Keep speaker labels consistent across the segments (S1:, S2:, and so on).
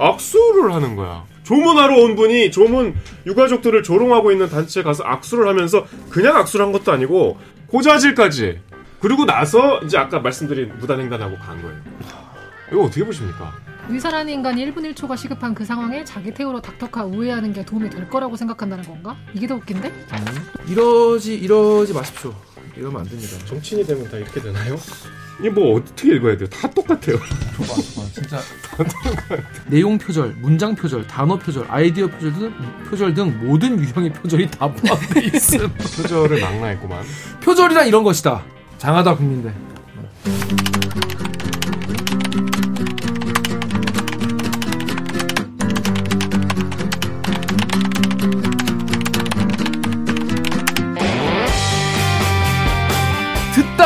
S1: 악수를 하는 거야. 조문하러 온 분이 조문 유가족들을 조롱하고 있는 단체에 가서 악수를 하면서 그냥 악수를 한 것도 아니고 고자질까지. 그리고 나서 이제 아까 말씀드린 무단횡단하고 간 거예요. 이거 어떻게 보십니까?
S2: 의사라는 인간이 1분 1초가 시급한 그 상황에 자기 태우로 닥터카 우회하는 게 도움이 될 거라고 생각한다는 건가? 이게 더 웃긴데?
S3: 음. 이러지 이러지 마십시오. 이러면 안 됩니다.
S1: 정치인이 되면 다 이렇게 되나요? 이게 뭐 어떻게 읽어야 돼요? 다 똑같아요.
S3: 줘봐, 줘봐, 진짜. 내용 표절, 문장 표절, 단어 표절, 아이디어 표절 등 표절 등 모든 유형의 표절이 다 포함돼 있음.
S1: 표절을 망라했구만.
S3: 표절이란 이런 것이다. 장하다 국민들.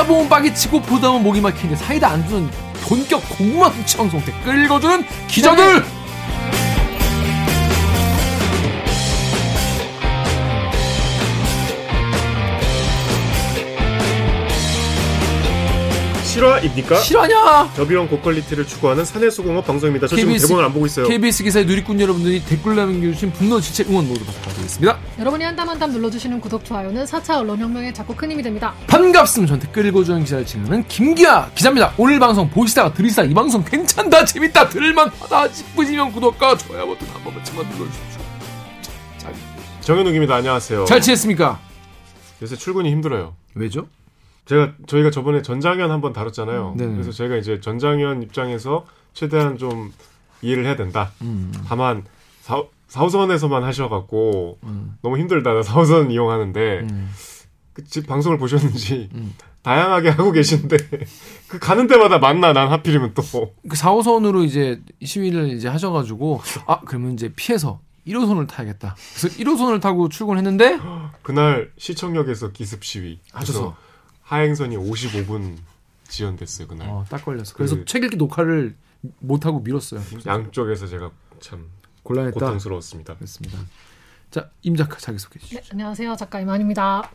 S3: 듣다 보면 빡이 치고 보다 보면 목이 막히는데 사이다 안 주는 본격 공무원 청송 댓글 읽어주는 기자들!
S1: 실화입니까?
S3: 실화냐?
S1: 저비용 고퀄리티를 추구하는 사내수공업 방송입니다. 저
S3: KBS
S1: 지금 대본을 안 보고 있어요.
S3: KBS 기사의 누리꾼 여러분들이 댓글 남겨주신 분노, 지체, 응원 모두 부탁드리겠습니다.
S2: 여러분이 한땀 한땀 눌러주시는 구독, 좋아요는 4차 언론혁명에 자꾸 큰 힘이 됩니다.
S3: 반갑습니다. 전 댓글 읽어주는 기자를 진행하는 김기아 기자입니다. 오늘 방송 보시다가 들으시다가 이 방송 괜찮다, 재밌다, 들을만하다 싶으시면 구독과 좋아요 버튼 한 번만씩만 눌러주십시오. 자,
S1: 정현욱입니다. 안녕하세요.
S3: 잘 지냈습니까?
S1: 요새 출근이 힘들어요.
S3: 왜죠?
S1: 제가 저희가 저번에 전장현 한번 다뤘잖아요.
S3: 네네.
S1: 그래서 제가 이제 전장현 입장에서 최대한 좀 이해를 해야 된다.
S3: 음,
S1: 다만 사, 4호선에서만 하셔갖고
S3: 음,
S1: 너무 힘들다. 4호선 이용하는데
S3: 음.
S1: 그집 방송을 보셨는지
S3: 음.
S1: 다양하게 하고 계신데 그 가는 데마다 만나 난 하필이면
S3: 또그 4호선으로 이제 시위를 이제 하셔가지고 아 그러면 이제 피해서 1호선을 타야겠다. 그래서 1호선을 타고 출근했는데
S1: 그날 시청역에서 기습 시위
S3: 하셔서
S1: 하행선이 55분 지연됐어요 그날
S3: 어, 딱 걸렸어. 그래서
S1: 그-
S3: 책 읽기 녹화를 못 하고 미뤘어요.
S1: 양쪽에서 제가 참
S3: 곤란했다.
S1: 고통스러웠습니다.
S3: 그렇습니다. 자, 임 작가 자기 소개해 주시죠.
S2: 네, 안녕하세요. 작가 이만입니다.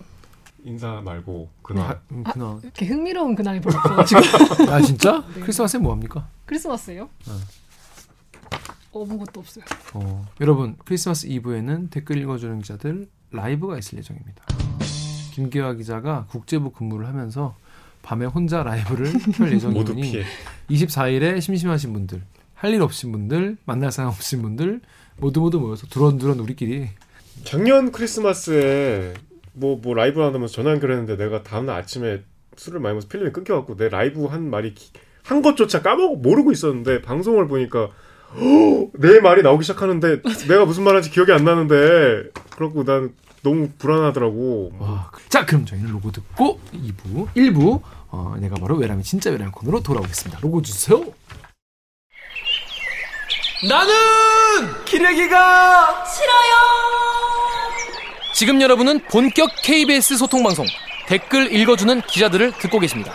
S1: 인사 말고
S3: 아,
S1: 그날
S3: 음, 그나.
S2: 이렇게 흥미로운 그날이 별로 없어가지고.
S3: 아 진짜?
S2: 네.
S3: 크리스마스에 뭐 합니까?
S2: 크리스마스예요? 아무것도 없어요.
S3: 어, 여러분 크리스마스 이브에는 댓글 읽어주는 기자들 라이브가 있을 예정입니다. 김기화 기자가 국제부 근무를 하면서 밤에 혼자 라이브를 펼
S1: 모두
S3: 예정이니
S1: 피해.
S3: 24일에 심심하신 분들, 할 일 없신 분들, 만날 사람 없신 분들 모두 모두 모여서 두런두런 우리끼리
S1: 작년 크리스마스에 뭐뭐 라이브 한다면서 전화 연결했는데 내가 다음날 아침에 술을 많이 먹어서 필름이 끊겨갖고 내 라이브 한 말이 기- 한 것조차 까먹고 모르고 있었는데 방송을 보니까 내 말이 나오기 시작하는데 내가 무슨 말인지 기억이 안 나는데 그렇고 난 너무 불안하더라고
S3: 와, 그- 자 그럼 저희는 로고 듣고 2부, 1부 어, 내가 바로 외람의 진짜 외람 코너로 돌아오겠습니다. 로고 주세요. 나는 기레기가 싫어요. 지금 여러분은 본격 KBS 소통 방송 댓글 읽어주는 기자들을 듣고 계십니다.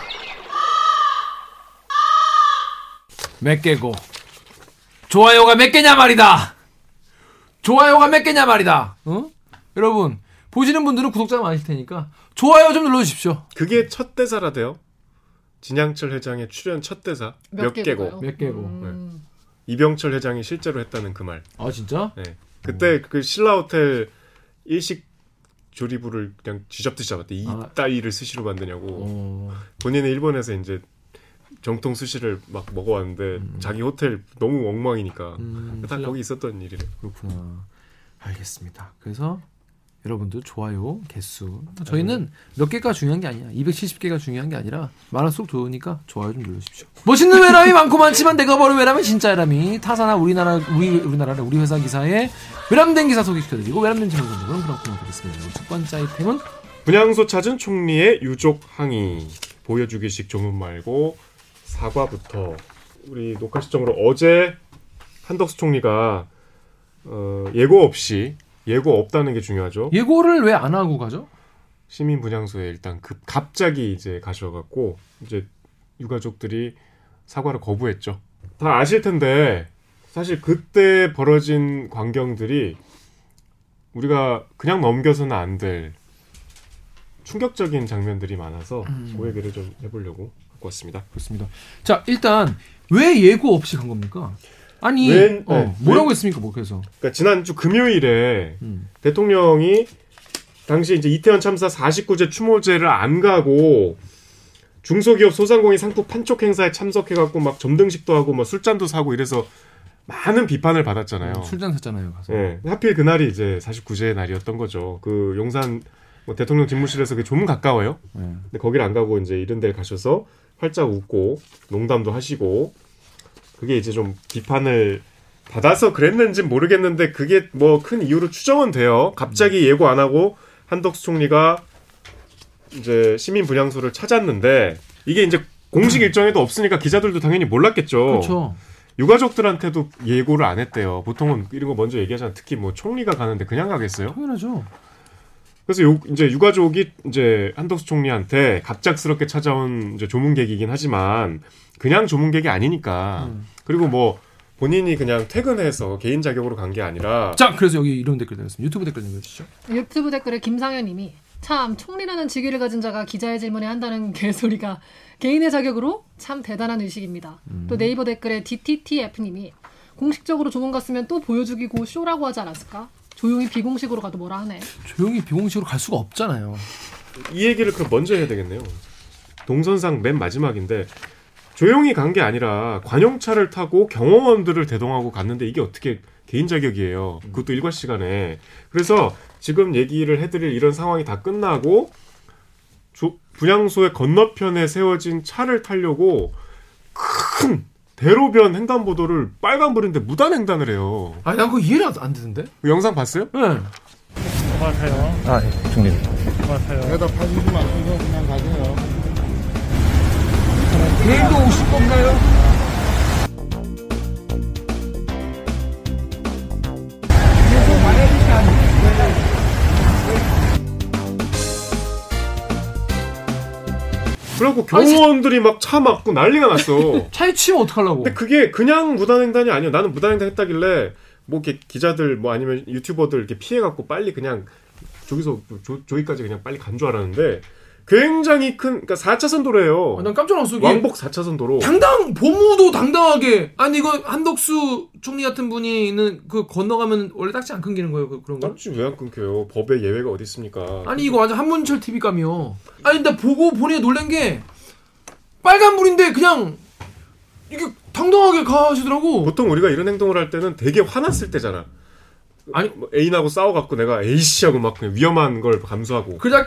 S3: 몇 개고 좋아요가 몇 개냐 말이다. 좋아요가 몇 개냐 말이다. 어? 여러분 보시는 분들은 구독자가 많으실 테니까 좋아요 좀 눌러주십시오.
S1: 그게 첫 대사라대요 진양철 회장의 출연 첫 대사 몇, 개고
S3: 몇 개고.
S2: 음,
S1: 이병철 회장이 실제로 했다는 그 말.
S3: 아 진짜?
S1: 네. 그때 그 신라 호텔 일식 조리부를 그냥 쥐잡듯이 잡았대. 이
S3: 아.
S1: 따위를 스시로 만드냐고.
S3: 어,
S1: 본인은 일본에서 이제 정통 스시를 막 먹어왔는데 자기 호텔 너무 엉망이니까
S3: 음,
S1: 다
S3: 신라-
S1: 거기 있었던 일이래.
S3: 그렇구나. 알겠습니다. 그래서 여러분들 좋아요 개수 저희는 몇 개가 중요한 게 아니야. 270개가 중요한 게 아니라 많을수록 좋으니까 좋아요 좀 눌러주십시오. 멋있는 외람이 많고 많지만 내가 버는 외람은 진짜 외람이 타사나 우리나라 우리 우리나라는 우리 회사 기사에 외람된 기사 소개시켜드리고 외람된 질문 던져보는 그런 코너 되겠습니다. 첫 번째 아이템은
S1: 분향소 찾은 총리의 유족 항의. 보여주기식 조문 말고 사과부터 우리 녹화 시점으로 어제 한덕수 총리가 어, 예고 없이 예고 없다는 게 중요하죠.
S3: 예고를 왜 안 하고 가죠?
S1: 시민 분향소에 일단 급 갑자기 이제 가셔갖고 이제 유가족들이 사과를 거부했죠. 다 아실 텐데 사실 그때 벌어진 광경들이 우리가 그냥 넘겨서는 안 될 충격적인 장면들이 많아서 그 얘기를 좀 해보려고 갖고 왔습니다.
S3: 그렇습니다. 자 일단 왜 예고 없이 간 겁니까? 아니
S1: 웬-
S3: 어,
S1: 네,
S3: 뭐라고
S1: 웬-
S3: 했습니까 뭐 그래서
S1: 그러니까 지난주 금요일에
S3: 음.
S1: 대통령이 당시 이제 이태원 참사 49제 추모제를 안 가고 중소기업 소상공인 상품 판촉 행사에 참석해갖고 막 점등식도 하고 뭐 술잔도 사고 이래서 많은 비판을 받았잖아요.
S3: 술잔 샀잖아요 가서.
S1: 예, 하필 그날이 이제 49제의 날이었던 거죠. 그 용산 뭐 대통령 집무실에서 그 조문 가까워요.
S3: 네.
S1: 근데 거기를 안 가고 이제 이런 데를 가셔서 활짝 웃고 농담도 하시고 그게 이제 좀 비판을 받아서 그랬는지 모르겠는데 그게 뭐 큰 이유로 추정은 돼요. 갑자기 예고 안 하고 한덕수 총리가 이제 시민 분향소를 찾았는데 이게 이제 공식 일정에도 없으니까 기자들도 당연히 몰랐겠죠.
S3: 그렇죠.
S1: 유가족들한테도 예고를 안 했대요. 보통은 이런 거 먼저 얘기하잖아. 특히 뭐 총리가 가는데 그냥 가겠어요?
S3: 당연하죠.
S1: 그래서 요, 이제 유가족이 이제 한덕수 총리한테 갑작스럽게 찾아온 이제 조문객이긴 하지만 그냥 조문객이 아니니까
S3: 음.
S1: 그리고 뭐 본인이 그냥 퇴근해서 개인 자격으로 간 게 아니라
S3: 자 그래서 여기 이런 댓글 달렸습니다. 유튜브 댓글 남겨주시죠.
S2: 유튜브 댓글에 김상현님이 참 총리라는 직위를 가진 자가 기자의 질문에 한다는 개소리가 개인의 자격으로 참 대단한 의식입니다.
S3: 음.
S2: 또 네이버 댓글에 DTTF님이 공식적으로 조문 갔으면 또 보여주기고 쇼라고 하지 않았을까? 조용히 비공식으로 가도 뭐라 하네.
S3: 조용히 비공식으로 갈 수가 없잖아요.
S1: 이 얘기를 그럼 먼저 해야 되겠네요. 동선상 맨 마지막인데 조용히 간 게 아니라 관용차를 타고 경호원들을 대동하고 갔는데 이게 어떻게 개인 자격이에요. 그것도 일과 시간에. 그래서 지금 얘기를 해드릴 이런 상황이 다 끝나고 조- 분향소의 건너편에 세워진 차를 타려고 큰 대로변 횡단보도를 빨간불인데 무단 횡단을 해요.
S3: 아니 난 그거 이해가 안 되는데.
S1: 그 영상 봤어요?
S3: 네.
S4: 고마워요.
S5: 아, 예, 총리님.
S4: 고마워요.
S5: 여기다 파주지 마시고 그냥 가세요.
S3: 내일도 오실 건가요?
S1: 그리고 경호원들이 막차 막고 난리가 났어.
S3: 차에 치면 어떡하려고?
S1: 근데 그게 그냥 무단횡단이 아니야. 나는 무단횡단 했다길래 뭐 이렇게 기자들 뭐 아니면 유튜버들 이렇게 피해갖고 빨리 그냥 저기서 조, 저기까지 그냥 빨리 간 줄 알았는데 굉장히 큰 그러니까 4차선 도로예요.
S3: 아, 난 깜짝 놀랐어.
S1: 왕복 4차선 도로.
S3: 당당 보무도 당당하게 아니 이거 한덕수 총리 같은 분이는 그 건너가면 원래 딱지 안 끊기는 거예요 그, 그런 거?
S1: 딱지 왜 안 끊겨요? 법에 예외가 어디 있습니까?
S3: 아니 이거 완전 한문철 TV감이요. 아니 나 보고 보니 놀란 게 빨간불인데 그냥 이게 당당하게 가시더라고.
S1: 보통 우리가 이런 행동을 할 때는 되게 화났을 때잖아.
S3: 아니
S1: 뭐 애인하고 싸워갖고 내가 에이씨 하고 막 그냥 위험한 걸 감수하고 끽뭐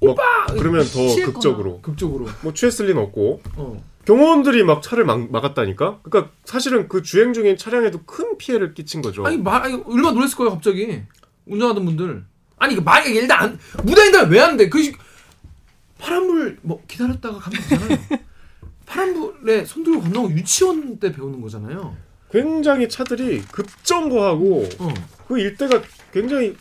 S3: 오빠
S1: 그러면 더. 극적으로
S3: 극적으로.
S1: 뭐 취했을 리는 없고
S3: 어.
S1: 경호원들이 막 차를 막, 막았다니까. 그러니까 사실은 그 주행 중인 차량에도 큰 피해를 끼친 거죠.
S3: 아니 말 아니 얼마나 놀랐을 거예요 갑자기 운전하던 분들. 아니 이거 말이 일단 안 무단횡단 왜안 돼? 그 시- 파란불 뭐 기다렸다가 가면 되잖아요. 파란불에 손 들고 건너고 유치원 때 배우는 거잖아요.
S1: 굉장히 차들이 급정거하고
S3: 어.
S1: 그 일대가 굉장히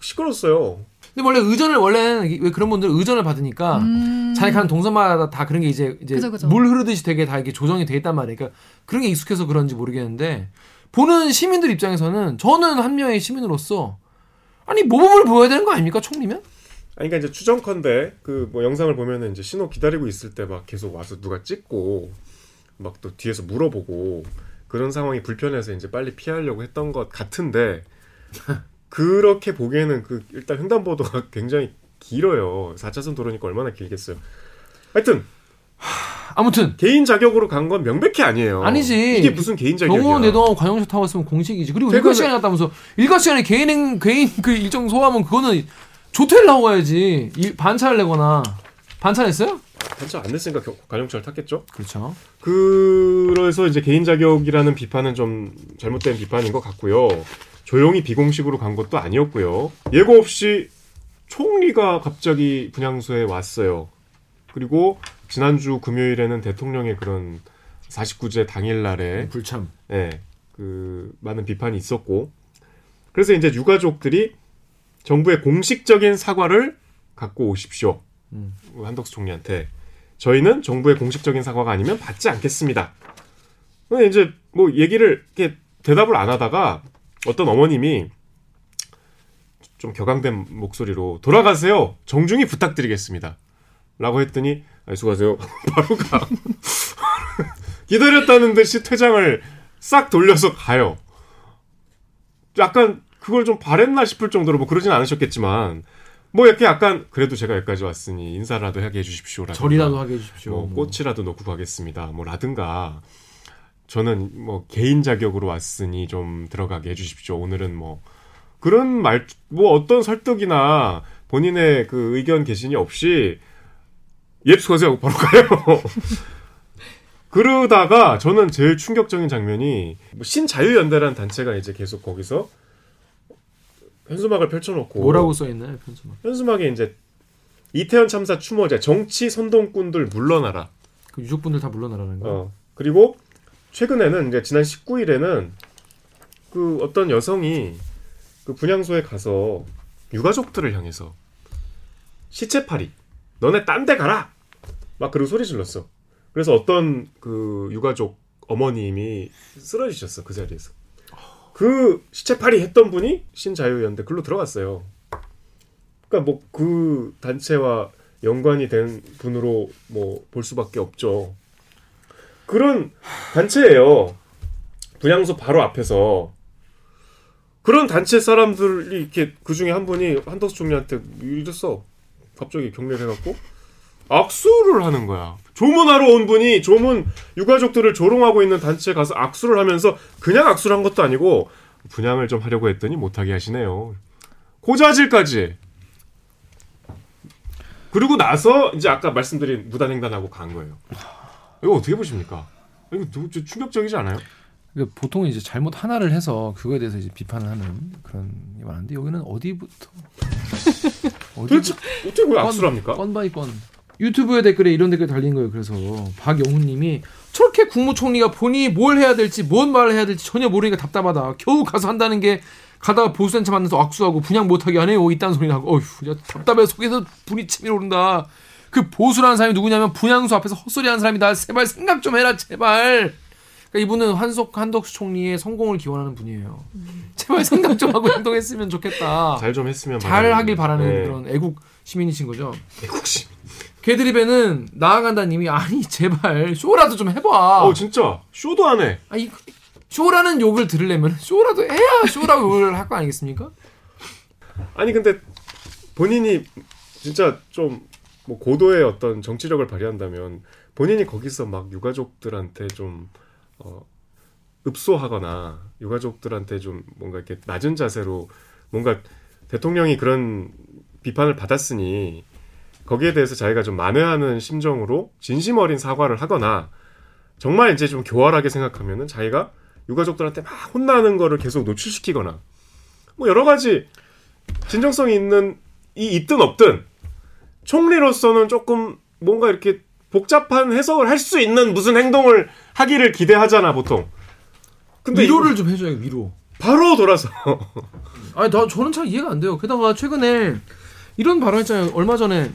S1: 시끄러웠어요.
S3: 근데 원래 의전을 원래는 이- 왜 그런 분들 의전을 받으니까
S2: 음.
S3: 자기 가는 동선마다 다 그런 게 이제 이제
S2: 그죠, 그죠.
S3: 물 흐르듯이 되게 다 이렇게 조정이 돼 있단 말이에요. 그러니까 그런 게 익숙해서 그런지 모르겠는데 보는 시민들 입장에서는 저는 한 명의 시민으로서 아니 모범을 보여야 되는 거 아닙니까 총리면?
S1: 아니 그러니까 이제 추정컨대 그 뭐 영상을 보면은 이제 신호 기다리고 있을 때 막 계속 와서 누가 찍고 막 또 뒤에서 물어보고 그런 상황이 불편해서 이제 빨리 피하려고 했던 것 같은데 그렇게 보기에는 그 일단 횡단보도가 굉장히 길어요. 4차선 도로니까 얼마나 길겠어요. 하여튼
S3: 아무튼
S1: 개인 자격으로 간 건 명백히 아니에요.
S3: 아니지.
S1: 이게 무슨 개인 자격이야?
S3: 경호원 내동하고 관용차 타고 왔으면 공식이지. 그리고 일과 시간에 갔다면서 일과 시간에 개인 개인 그 일정 소화하면 그거는 조퇴를 하고 가야지. 일- 반차를 내거나 반차 냈어요?
S1: 한참 안 됐으니까 겨- 관용차를 탔겠죠.
S3: 그렇죠.
S1: 그래서 이제 개인 자격이라는 비판은 좀 잘못된 비판인 것 같고요. 조용히 비공식으로 간 것도 아니었고요. 예고 없이 총리가 갑자기 분향소에 왔어요. 그리고 지난주 금요일에는 대통령의 그런 49제 당일날에
S3: 불참.
S1: 예, 그 많은 비판이 있었고 그래서 이제 유가족들이 정부의 공식적인 사과를 갖고 오십시오.
S3: 음.
S1: 한덕수 총리한테 저희는 정부의 공식적인 사과가 아니면 받지 않겠습니다. 근데 이제 뭐 얘기를 이렇게 대답을 안 하다가 어떤 어머님이 좀 격앙된 목소리로 돌아가세요. 정중히 부탁드리겠습니다. 라고 했더니 아니, 수고하세요. 바로 가. 기다렸다는 듯이 퇴장을 싹 돌려서 가요. 약간 그걸 좀 바랬나 싶을 정도로 뭐 그러진 않으셨겠지만 뭐 이렇게 약간 그래도 제가 여기까지 왔으니 인사라도 하게 해주십시오라든가
S3: 절이라도 하게 해주십시오.
S1: 뭐 꽃이라도 놓고 가겠습니다. 뭐 라든가 저는 뭐 개인 자격으로 왔으니 좀 들어가게 해주십시오. 오늘은 뭐 그런 말 뭐 어떤 설득이나 본인의 그 의견 개신이 없이 예 수고하세요 바로 가요. 그러다가 저는 제일 충격적인 장면이 뭐 신자유연대라는 단체가 이제 계속 거기서 현수막을 펼쳐놓고
S3: 뭐라고 써 있나요, 편수막?
S1: 현수막에 이제 이태원 참사 추모자 정치 선동꾼들 물러나라.
S3: 그 유족분들 다 물러나라는 거.
S1: 어. 그리고 최근에는 이제 지난 19일에는 그 어떤 여성이 그 분향소에 가서 유가족들을 향해서 시체팔이 너네 딴 데 가라 막 그런 소리 질렀어. 그래서 어떤 그 유가족 어머님이 쓰러지셨어 그 자리에서. 그 시체팔이 했던 분이 신자유연대 글로 들어갔어요. 그러니까 뭐 그 단체와 연관이 된 분으로 뭐 볼 수밖에 없죠. 그런 단체예요. 분향소 바로 앞에서 그런 단체 사람들이 이렇게 그 중에 한 분이 한덕수 총리한테 이랬어. 갑자기 경례를 해갖고 악수를 하는 거야. 조문하러 온 분이 조문 유가족들을 조롱하고 있는 단체에 가서 악수를 하면서 그냥 악수를 한 것도 아니고 분양을 좀 하려고 했더니 못하게 하시네요. 고자질까지. 그리고 나서 이제 아까 말씀드린 무단횡단하고 간 거예요. 이거 어떻게 보십니까? 이거 충격적이지 않아요?
S3: 그 보통 이제 잘못 하나를 해서 그거에 대해서 이제 비판을 하는 그런 게 많은데 여기는 어디부터
S1: 도대체 어떻게 왜 악수를 합니까?
S3: 건 by 건. 유튜브에 댓글에 이런 댓글 달린 거예요. 그래서 박영훈님이 저렇게 국무총리가 본인이 뭘 해야 될지 뭔 말을 해야 될지 전혀 모르니까 답답하다. 겨우 가서 한다는 게 가다가 보수단체 만나서 악수하고 분양 못하게 하네요. 이딴 소리 나고 어휴 야, 답답해 속에서 분이 치밀어 오른다. 그 보수라는 사람이 누구냐면 분양소 앞에서 헛소리하는 사람이다. 제발 생각 좀 해라 제발. 그러니까 이분은 한석 한덕수 총리의 성공을 기원하는 분이에요. 제발 생각 좀 하고 행동했으면 좋겠다.
S1: 잘 좀 했으면
S3: 잘
S1: 바라는-
S3: 하길 바라는
S1: 네.
S3: 그런 애국 시민이신 거죠.
S1: 애국심.
S3: 개드립에는 나아간다님이 아니 제발 쇼라도 좀 해봐.
S1: 어 진짜 쇼도 안 해.
S3: 아니 쇼라는 욕을 들으려면 쇼라도 해야 쇼라고 욕을 할 거 아니겠습니까?
S1: 아니 근데 본인이 진짜 좀 뭐 고도의 어떤 정치력을 발휘한다면 본인이 거기서 막 유가족들한테 좀 어, 읍소하거나 유가족들한테 좀 뭔가 이렇게 낮은 자세로 뭔가 대통령이 그런 비판을 받았으니 거기에 대해서 자기가 좀 만회하는 심정으로 진심 어린 사과를 하거나 정말 이제 좀 교활하게 생각하면은 자기가 유가족들한테 막 혼나는 거를 계속 노출시키거나 뭐 여러 가지 진정성이 있는 이 있든 없든 총리로서는 조금 뭔가 이렇게 복잡한 해석을 할 수 있는 무슨 행동을 하기를 기대하잖아 보통. 근데
S3: 위로를
S1: 이-
S3: 좀 해줘요 위로.
S1: 바로 돌아서
S3: 아니 나 저는 잘 이해가 안 돼요. 게다가 최근에 이런 발언했잖아요. 얼마 전에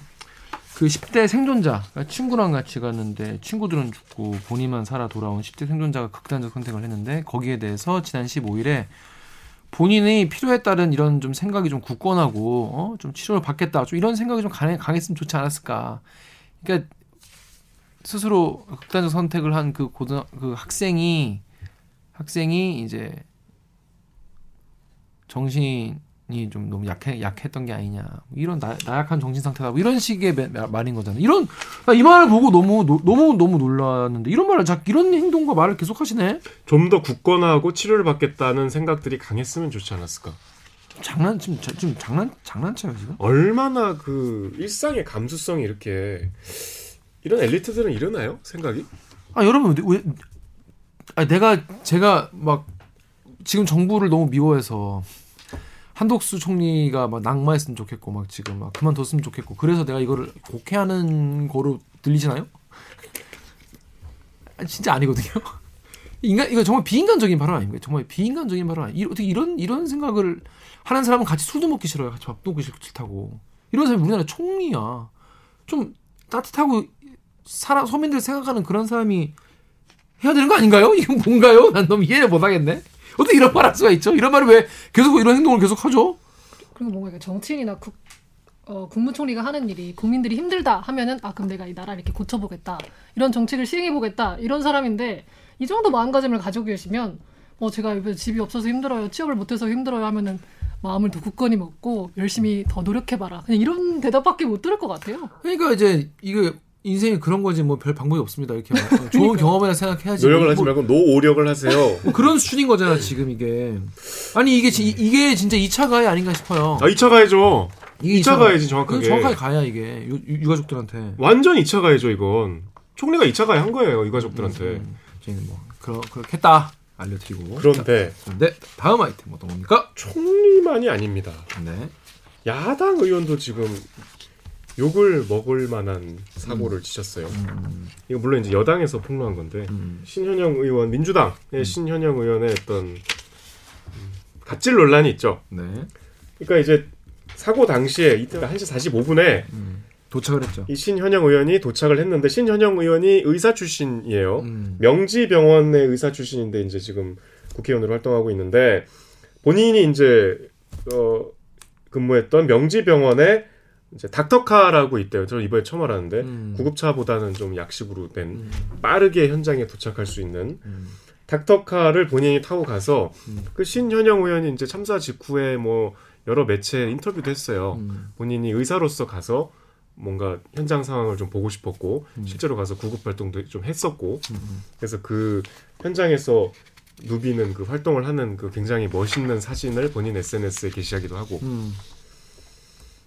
S3: 그 10대 생존자 그러니까 친구랑 같이 갔는데 친구들은 죽고 본인만 살아 돌아온 10대 생존자가 극단적 선택을 했는데 거기에 대해서 지난 15일에 본인이 필요에 따른 이런 좀 생각이 좀 굳건하고 어? 좀 치료를 받겠다 좀 이런 생각이 좀 강해, 강했으면 좋지 않았을까 그러니까 스스로 극단적 선택을 한 그 고등 그 학생이 학생이 이제 정신이 좀 너무 약해 약했던 게 아니냐 뭐 이런 나, 나약한 정신 상태다 뭐 이런 식의 매- 마- 말인 거잖아요. 이런 나이 말을 보고 너무 노- 너무 너무 놀랐는데 이런 말을 자 이런 행동과 말을 계속 하시네.
S1: 좀 더 굳건하고 치료를 받겠다는 생각들이 강했으면 좋지 않았을까.
S3: 좀 장난 지금 자- 지금 장난 장난쳐요 지금?
S1: 얼마나 그 일상의 감수성이 이렇게 이런 엘리트들은 이러나요? 생각이?
S3: 아 여러분 왜 아, 내가 제가 막 지금 정부를 너무 미워해서 한독수 총리가 막 낙마했으면 좋겠고 막 지금 막 그만뒀으면 좋겠고 그래서 내가 이거를 곡해하는 거로 들리시나요? 아, 진짜 아니거든요. 인간 이거 정말 비인간적인 발언 아닙니까? 정말 비인간적인 발언 아니 어떻게 이런 이런 생각을 하는 사람은 같이 술도 먹기 싫어요. 같이 밥도 먹기 싫- 싫다고. 이런 사람이 우리나라 총리야. 좀 따뜻하고 사람 서민들 생각하는 그런 사람이 해야 되는 거 아닌가요? 이건 뭔가요? 난 너무 이해를 못 하겠네. 어떻게 이런 말 할 수가 있죠? 이런 말을 왜 계속 이런 행동을 계속 하죠?
S2: 그리고 뭔가 정치인이나 국, 어, 국무총리가 하는 일이 국민들이 힘들다 하면은 아 그럼 내가 이 나라 이렇게 고쳐보겠다 이런 정책을 시행해보겠다 이런 사람인데 이 정도 마음가짐을 가지고 계시면 뭐 제가 집이 없어서 힘들어요, 취업을 못해서 힘들어요 하면은 마음을 더 굳건히 먹고 열심히 더 노력해봐라. 그냥 이런 대답밖에 못 들을 것 같아요.
S3: 그러니까 이제 이게 인생이 그런 거지 뭐 별 방법이 없습니다. 이렇게 막. 좋은 경험이라 생각해야지.
S1: 노력을
S3: 뭐,
S1: 하지 말고 노오력을 하세요.
S3: 뭐 그런 수준인 거잖아 지금 이게. 아니 이게 지- 이게 진짜 2차 가해 아닌가 싶어요.
S1: 아 2차 가야죠.
S3: 이게
S1: 2차 가야지 정확하게.
S3: 그 정확하게 가야 이게 유, 유- 유가족들한테.
S1: 완전 2차 가야죠 이건. 총리가 2차 가야 한 거예요 유가족들한테.
S3: 음, 저희는 뭐 그러, 그렇겠다 알려드리고.
S1: 그런데
S3: 자, 네 다음 아이템 어떤 겁니까?
S1: 총리만이 아닙니다.
S3: 네.
S1: 야당 의원도 지금 욕을 먹을 만한 사고를 치셨어요.
S3: 음,
S1: 이거 물론 이제 여당에서 폭로한 건데
S3: 음,
S1: 신현영 의원 민주당의 신현영 의원의 어떤 음, 갑질 논란이 있죠.
S3: 네.
S1: 그러니까 이제 사고 당시에 이때 1시 45분에
S3: 음, 도착을 했죠.
S1: 이 신현영 의원이 도착을 했는데 신현영 의원이 의사 출신이에요.
S3: 음,
S1: 명지병원의 의사 출신인데 이제 지금 국회의원으로 활동하고 있는데 본인이 이제 어 근무했던 명지병원에 이제 닥터카라고 있대요. 저 이번에 처음 알았는데
S3: 음.
S1: 구급차보다는 좀 약식으로 된
S3: 음,
S1: 빠르게 현장에 도착할 수 있는
S3: 음,
S1: 닥터카를 본인이 타고 가서
S3: 음.
S1: 그 신현영 의원이 이제 참사 직후에 뭐 여러 매체 인터뷰도 했어요.
S3: 음,
S1: 본인이 의사로서 가서 뭔가 현장 상황을 좀 보고 싶었고
S3: 음.
S1: 실제로 가서 구급 활동도 좀 했었고
S3: 음,
S1: 그래서 그 현장에서 누비는 그 활동을 하는 그 굉장히 멋있는 사진을 본인 SNS에 게시하기도 하고
S3: 음,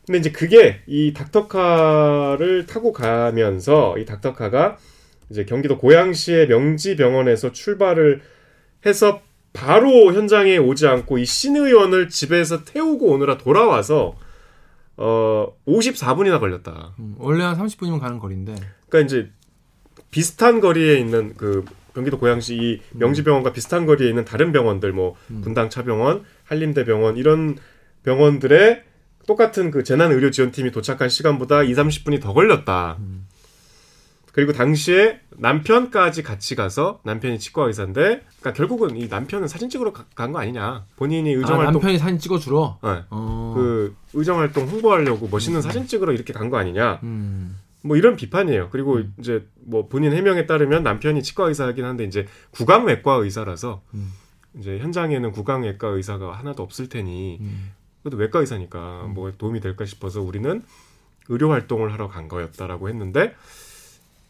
S1: 근데 이제 그게 이 닥터카를 타고 가면서 이 닥터카가 이제 경기도 고양시의 명지병원에서 출발을 해서 바로 현장에 오지 않고 이 신 의원을 집에서 태우고 오느라 돌아와서 어 54분이나 걸렸다.
S3: 음. 원래 한 30분이면 가는 거리인데.
S1: 그러니까 이제 비슷한 거리에 있는 그 경기도 고양시 이 명지병원과 비슷한 거리에 있는 다른 병원들 뭐
S3: 음.
S1: 분당차병원, 한림대병원 이런 병원들의 똑같은 그 재난 의료 지원팀이 도착한 시간보다 2, 30분이 더 걸렸다.
S3: 음.
S1: 그리고 당시에 남편까지 같이 가서 남편이 치과 의사인데 그러니까 결국은 이 남편은 사진 찍으러 간 거 아니냐. 본인이 의정
S3: 아,
S1: 활동
S3: 남편이 사진 찍어 주러.
S1: 네.
S3: 어.
S1: 그 의정 활동 홍보하려고 멋있는 사진 찍으러 이렇게 간 거 아니냐.
S3: 음.
S1: 뭐 이런 비판이에요. 그리고 이제 뭐 본인 해명에 따르면 남편이 치과 의사이긴 한데 이제 구강외과 의사라서
S3: 음.
S1: 이제 현장에는 구강외과 의사가 하나도 없을 테니
S3: 음.
S1: 그래도 외과 의사니까 뭐 도움이 될까 싶어서 우리는 의료 활동을 하러 간 거였다라고 했는데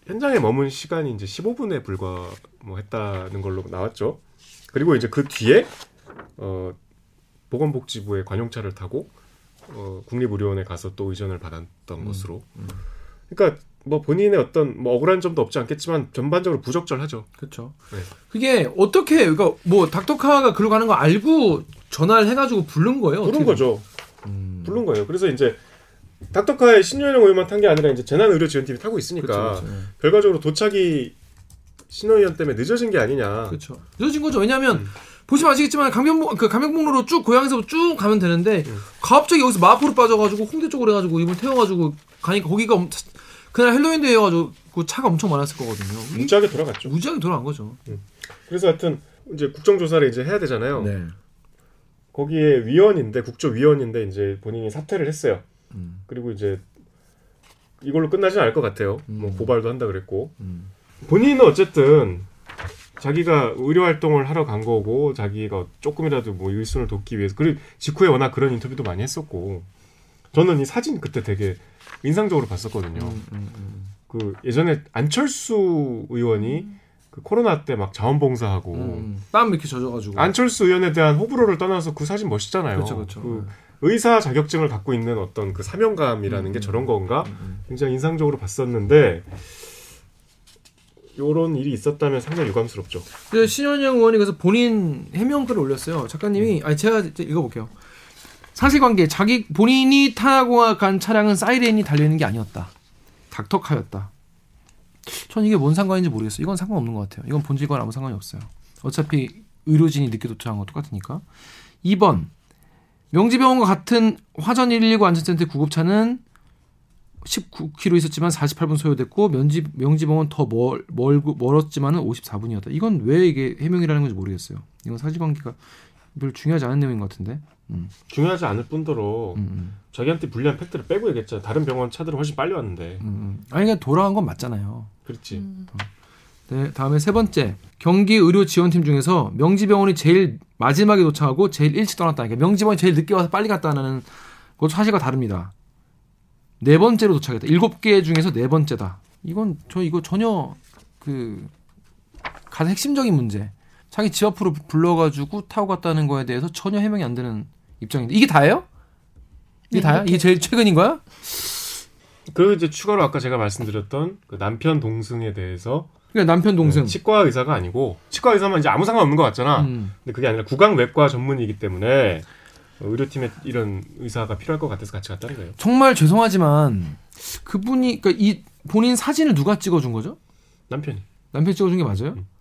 S1: 현장에 머문 시간이 이제 15분에 불과 뭐 했다는 걸로 나왔죠. 그리고 이제 그 뒤에 어 보건복지부의 관용차를 타고 어 국립의료원에 가서 또 의전을 받았던 것으로. 그러니까 뭐 본인의 어떤 뭐 억울한 점도 없지 않겠지만 전반적으로 부적절하죠.
S3: 그렇죠.
S1: 네.
S3: 그게 어떻게 그러니까 뭐 닥터카가 글로 가는 거 알고 전화를 해가지고 부른 거예요.
S1: 부른? 거죠.
S3: 음.
S1: 부른 거예요. 그래서 이제 닥터카에 신현영 의원만 탄 게 아니라 이제 재난의료지원팀이 타고 있으니까
S3: 그렇죠. 그렇죠.
S1: 결과적으로 도착이 신호 의원 때문에 늦어진 게 아니냐.
S3: 그렇죠. 늦어진 거죠. 왜냐하면
S1: 음.
S3: 보시면 아시겠지만 강변북 그 강변북로로 쭉 고향에서 쭉 가면 되는데
S1: 음.
S3: 갑자기 여기서 마포로 빠져가지고 홍대 쪽으로 해가지고 이분 태워가지고 가니까 거기가 엄- 그날 헬로윈데이여가지고 그 차가 엄청 많았을 거거든요.
S1: 무지하게 돌아갔죠.
S3: 무지하게 돌아간 거죠.
S1: 그래서 하여튼 이제 국정조사를 이제 해야 되잖아요.
S3: 네.
S1: 거기에 위원인데 국조위원인데 이제 본인이 사퇴를 했어요.
S3: 음.
S1: 그리고 이제 이걸로 끝나진 않을 것 같아요. 뭐
S3: 음.
S1: 고발도 한다 그랬고
S3: 음.
S1: 본인은 어쨌든 자기가 의료 활동을 하러 간 거고 자기가 조금이라도 뭐 일순을 돕기 위해서 그리고 직후에 워낙 그런 인터뷰도 많이 했었고 저는 이 사진 그때 되게 인상적으로 봤었거든요.
S3: 음, 음, 음.
S1: 그 예전에 안철수 의원이 그 코로나 때 막 자원봉사하고
S3: 음. 땀 이렇게 젖어가지고.
S1: 안철수 의원에 대한 호불호를 떠나서 그 사진 멋있잖아요.
S3: 그렇죠, 그렇죠.
S1: 그 의사 자격증을 갖고 있는 어떤 그 사명감이라는 게 저런 건가
S3: 음.
S1: 굉장히 인상적으로 봤었는데 요런 일이 있었다면 상당히 유감스럽죠.
S3: 그래서 신현영 의원이 그래서 본인 해명글을 올렸어요. 작가님이 아니 제가 읽어볼게요. 사실관계 자기 본인이 타고 간 차량은 사이렌이 달려 있는 게 아니었다. 닥터카였다. 전 이게 뭔 상관인지 모르겠어요. 이건 상관없는 것 같아요. 이건 본질과는 아무 상관이 없어요. 어차피 의료진이 늦게 도착한 거 똑같으니까. 2번 명지병원과 같은 화전 119 안전센터 구급차는 19km 있었지만 48분 소요됐고 면지 명지병원 더 멀, 멀고 멀었지만은 54분이었다. 이건 왜 이게 해명이라는 건지 모르겠어요. 이건 사실관계가 별로 중요하지 않은 내용인 것 같은데. 음,
S1: 중요하지 않을 뿐더러
S3: 음, 음,
S1: 자기한테 불리한 팩트를 빼고 얘기했잖아. 다른 병원 차들은 훨씬 빨리 왔는데.
S3: 음, 음. 아니 그냥 돌아간 건 맞잖아요.
S1: 그렇지.
S2: 음.
S3: 네, 다음에 세 번째 경기 의료 지원팀 중에서 명지병원이 제일 마지막에 도착하고 제일 일찍 떠났다. 그러니까 명지병원이 제일 늦게 와서 빨리 갔다는 것도 사실과 다릅니다. 네 번째로 도착했다. 일곱 개 중에서 네 번째다. 이건 저 이거 전혀 그 가장 핵심적인 문제. 자기 집 앞으로 불러가지고 타고 갔다는 거에 대해서 전혀 해명이 안 되는 입장인데 이게 다예요? 이게
S2: 네,
S3: 다야?
S2: 이렇게.
S3: 이게 제일 최근인 거야?
S1: 그리고 이제 추가로 아까 제가 말씀드렸던 그 남편 동승에 대해서
S3: 그러니까 남편 동생.
S1: 네, 치과 의사가 아니고 치과 의사만 이제 아무 상관 없는 것 같잖아.
S3: 음.
S1: 근데 그게 아니라 구강 외과 전문이기 때문에 의료팀에 이런 의사가 필요할 것 같아서 같이 갔다는 거예요.
S3: 정말 죄송하지만 그분이 그러니까 이 본인 사진을 누가 찍어준 거죠?
S1: 남편이.
S3: 남편이 찍어준 게 맞아요?
S1: 음.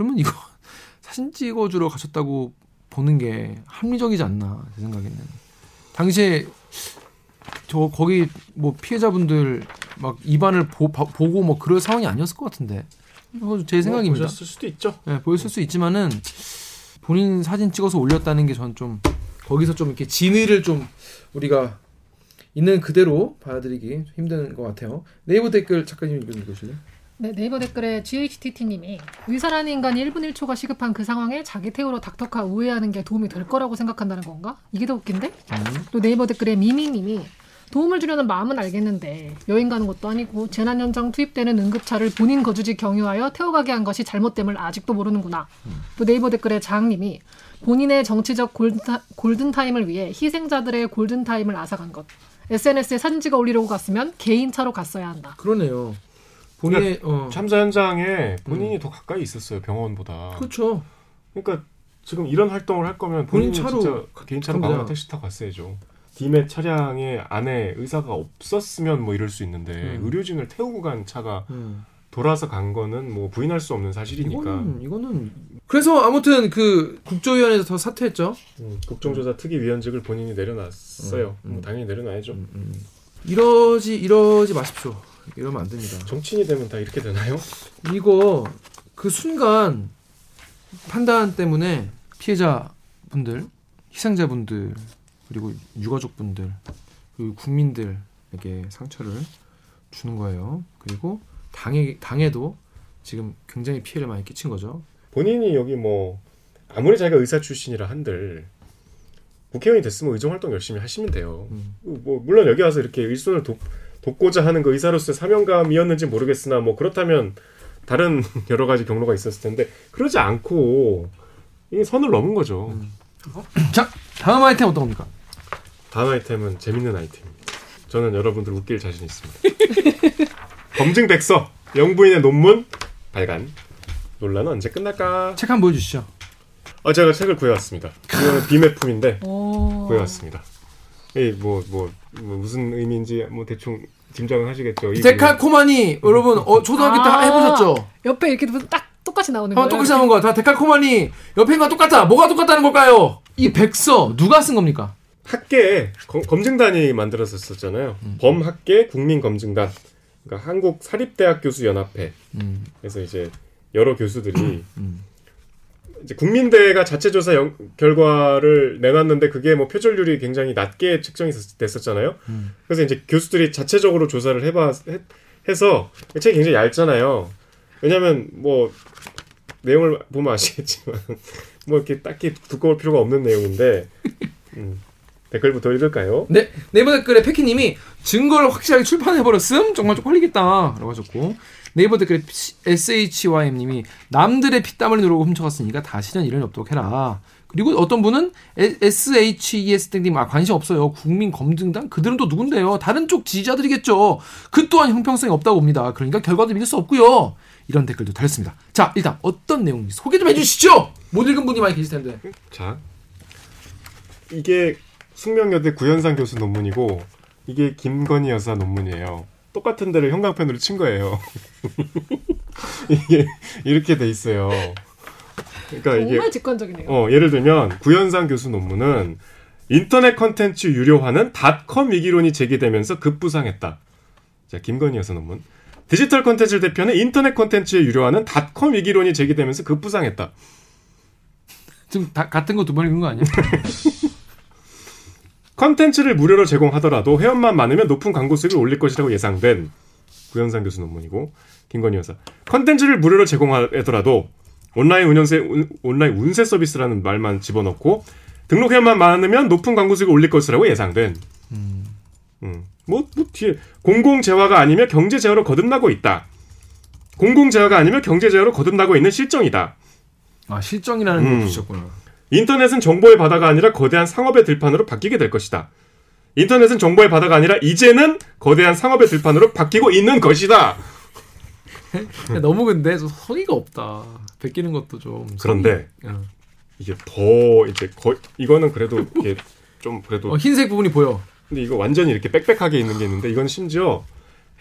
S3: 하, 그러면 이거 사진 찍어주러 가셨다고 보는 게 합리적이지 않나 제 생각에는 당시에 저 거기 뭐 피해자분들 막 입안을 보, 고뭐 그럴 상황이 아니었을 것 같은데 제 생각입니다.
S1: 뭐 보셨을 수도 있죠.
S3: 네, 보였을 수 있지만은 본인 사진 찍어서 올렸다는 게전좀 거기서 좀 이렇게 진위를 좀 우리가 있는 그대로 받아들이기 힘든 것 같아요. 네이버 댓글 작가님 읽으실래요?
S2: 네, 네이버 댓글에 GHTT님이 의사라는 인간이 1분 1초가 시급한 그 상황에 자기 태우로 닥터카 우회하는 게 도움이 될 거라고 생각한다는 건가? 이게 더 웃긴데?
S3: 음.
S2: 또 네이버 댓글에 미미님이 도움을 주려는 마음은 알겠는데 여행 가는 것도 아니고 재난 현장 투입되는 응급차를 본인 거주지 경유하여 태워가게 한 것이 잘못됨을 아직도 모르는구나. 또 네이버 댓글에 장님이 본인의 정치적 골든타, 골든타임을 위해 희생자들의 골든타임을 앗아간 것. SNS에 사진 찍어 올리려고 갔으면 개인차로 갔어야 한다.
S3: 그러네요. 본인의 어
S1: 참사 현장에 본인이 더 가까이 있었어요 병원보다.
S3: 그렇죠.
S1: 그러니까 지금 이런 활동을 할 거면
S3: 본인
S1: 본인
S3: 차로
S1: 진짜 개인 차로. 가거나 택시 타고 갔어야죠. 팀의 차량에 안에 의사가 없었으면 뭐 이럴 수 있는데
S3: 음.
S1: 의료진을 태우고 간 차가
S3: 음.
S1: 돌아서 간 거는 뭐 부인할 수 없는 사실이니까
S3: 이거는 이거는 그래서 아무튼 그 국조위원회에서 더 사퇴했죠.
S1: 음, 국정조사 특위위원직을 본인이 내려놨어요.
S3: 음, 음.
S1: 뭐 당연히 내려놔야죠.
S3: 음, 음. 이러지 이러지 마십시오. 이러면 안 됩니다.
S1: 정치인이 되면 다 이렇게 되나요?
S3: 이거 그 순간 판단 때문에 피해자분들, 희생자분들 그리고 유가족분들 그리고 국민들에게 상처를 주는 거예요. 그리고 당에 당에도 지금 굉장히 피해를 많이 끼친 거죠.
S1: 본인이 여기 뭐 아무리 자기가 의사 출신이라 한들 국회의원이 됐으면 의정 활동 열심히 하시면 돼요.
S3: 음.
S1: 뭐 물론 여기 와서 이렇게 일손을 돕, 돕고자 하는 그 의사로서의 사명감이었는지 모르겠으나 뭐 그렇다면 다른 여러 가지 경로가 있었을 텐데 그러지 않고 이 선을 넘은 거죠.
S3: 음. 자 다음 아이템 어떤 겁니까?
S1: 다음 아이템은 재밌는 아이템입니다. 저는 여러분들 웃길 자신 있습니다. 검증 백서 영부인의 논문 발간. 논란은 언제 끝날까?
S3: 책 한번 보여주시죠.
S1: 아 제가 책을 구해왔습니다. 이거는 비매품인데
S2: 오.
S1: 구해왔습니다. 이뭐뭐 뭐, 뭐 무슨 의미인지 뭐 대충 짐작은 하시겠죠. 이
S3: 데칼 코마니 여러분 어, 초등학교 때
S2: 아.
S3: 해보셨죠?
S2: 옆에 이렇게 보면 딱 똑같이 나오는
S3: 어,
S2: 거예요.
S3: 똑같이 나온 거야. 다 데칼 코마니 옆에 거 똑같아. 뭐가 똑같다는 걸까요? 이 백서 누가 쓴 겁니까?
S1: 학계 검- 검증단이 만들었었잖아요.
S3: 음.
S1: 범학계 국민검증단. 그러니까 한국 사립대학 교수 연합회.
S3: 음,
S1: 그래서 이제 여러 교수들이
S3: 음.
S1: 이제 국민대가 자체 조사 영- 결과를 내놨는데 그게 뭐 표절률이 굉장히 낮게 측정이 됐- 됐었잖아요.
S3: 음.
S1: 그래서 이제 교수들이 자체적으로 조사를 해봐 해, 해서 책이 굉장히 얇잖아요. 왜냐하면 뭐 내용을 보면 아시겠지만 뭐 이렇게 딱히 두꺼울 필요가 없는 내용인데 음, 댓글부터 읽을까요?
S3: 네, 네이버 댓글에 패키님이 증거를 확실하게 출판해 버렸음? 정말 쪽팔리겠다. 라고 하셨고, 네이버 댓글에 SHYM님이 남들의 피땀을 누르고 훔쳐갔으니까 다시는 이런 일 없도록 해라. 그리고 어떤 분은 SHES님 아 관심 없어요. 국민 검증단 그들은 또 누군데요? 다른 쪽 지지자들이겠죠. 그 또한 형평성이 없다고 봅니다. 그러니까 결과도 믿을 수 없고요. 이런 댓글도 달렸습니다. 자 일단 어떤 내용인지 소개 좀 해주시죠. 못 읽은 분이 많이 계실 텐데.
S1: 자, 이게 숙명여대 구현상 교수 논문이고 이게 김건희 여사 논문이에요. 똑같은 데를 형광펜으로 친 거예요. 이게 이렇게 돼 있어요. 그러니까 이게
S2: 정말 직관적이네요.
S1: 어, 예를 들면 구현상 교수 논문은 인터넷 컨텐츠 유료화는 닷컴 위기론이 제기되면서 급부상했다. 자, 김건희 여사 논문. 디지털 컨텐츠를 대표하는 인터넷 컨텐츠의 유료화는 닷컴 위기론이 제기되면서 급부상했다.
S3: 지금 다 같은 거 두 번 읽은 거 아니에요?
S1: 컨텐츠를 무료로 제공하더라도 회원만 많으면 높은 광고 수익을 올릴 것이라고 예상된 구현상 교수 논문이고 김건희 여사. 컨텐츠를 무료로 제공하더라도 온라인 운영세 운- 온라인 운세 서비스라는 말만 집어넣고 등록 회원만 많으면 높은 광고 수익을 올릴 것이라고 예상된. 음. 뭐, 뭐 뒤에 공공 재화가 아니면 경제 재화로 거듭나고 있다. 공공 재화가 아니면 경제 재화로 거듭나고 있는 실정이다.
S3: 아 실정이라는
S1: 음.
S3: 걸 주셨구나.
S1: 인터넷은 정보의 바다가 아니라 거대한 상업의 들판으로 바뀌게 될 것이다. 인터넷은 정보의 바다가 아니라 이제는 거대한 상업의 들판으로 바뀌고 있는 것이다.
S3: 야, 너무 근데 좀 성의가 없다. 베끼는 것도 좀.
S1: 그런데
S3: 성의- 어.
S1: 이게 더 이제 거 이거는 그래도 이게 좀 그래도
S3: 어, 흰색 부분이 보여.
S1: 근데 이거 완전히 이렇게 빽빽하게 있는 게 있는데 이건 심지어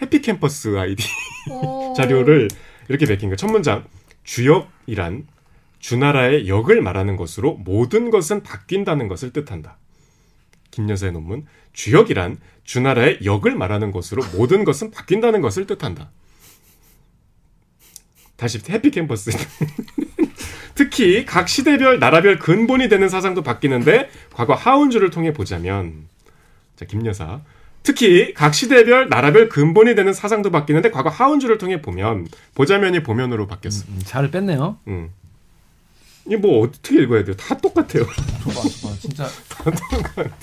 S1: 해피캠퍼스 아이디
S2: 어.
S1: 자료를 이렇게 베낀 거예요. 첫 문장 주역이란 주나라의 역을 말하는 것으로 모든 것은 바뀐다는 것을 뜻한다. 김 여사의 논문 주역이란 주나라의 역을 말하는 것으로 모든 것은 바뀐다는 것을 뜻한다. 다시 해피캠퍼스 특히 각 시대별 나라별 근본이 되는 사상도 바뀌는데 과거 하운주를 통해 보자면 자, 김 여사. 특히 각 시대별 나라별 근본이 되는 사상도 바뀌는데 과거 하운주를 통해 보면 보자면이 보면으로 바뀌었어.
S3: 음, 잘 뺐네요.
S1: 음. 이게 뭐 어떻게 읽어야 돼요? 다 똑같아요.
S3: 줘봐, 줘봐. 진짜.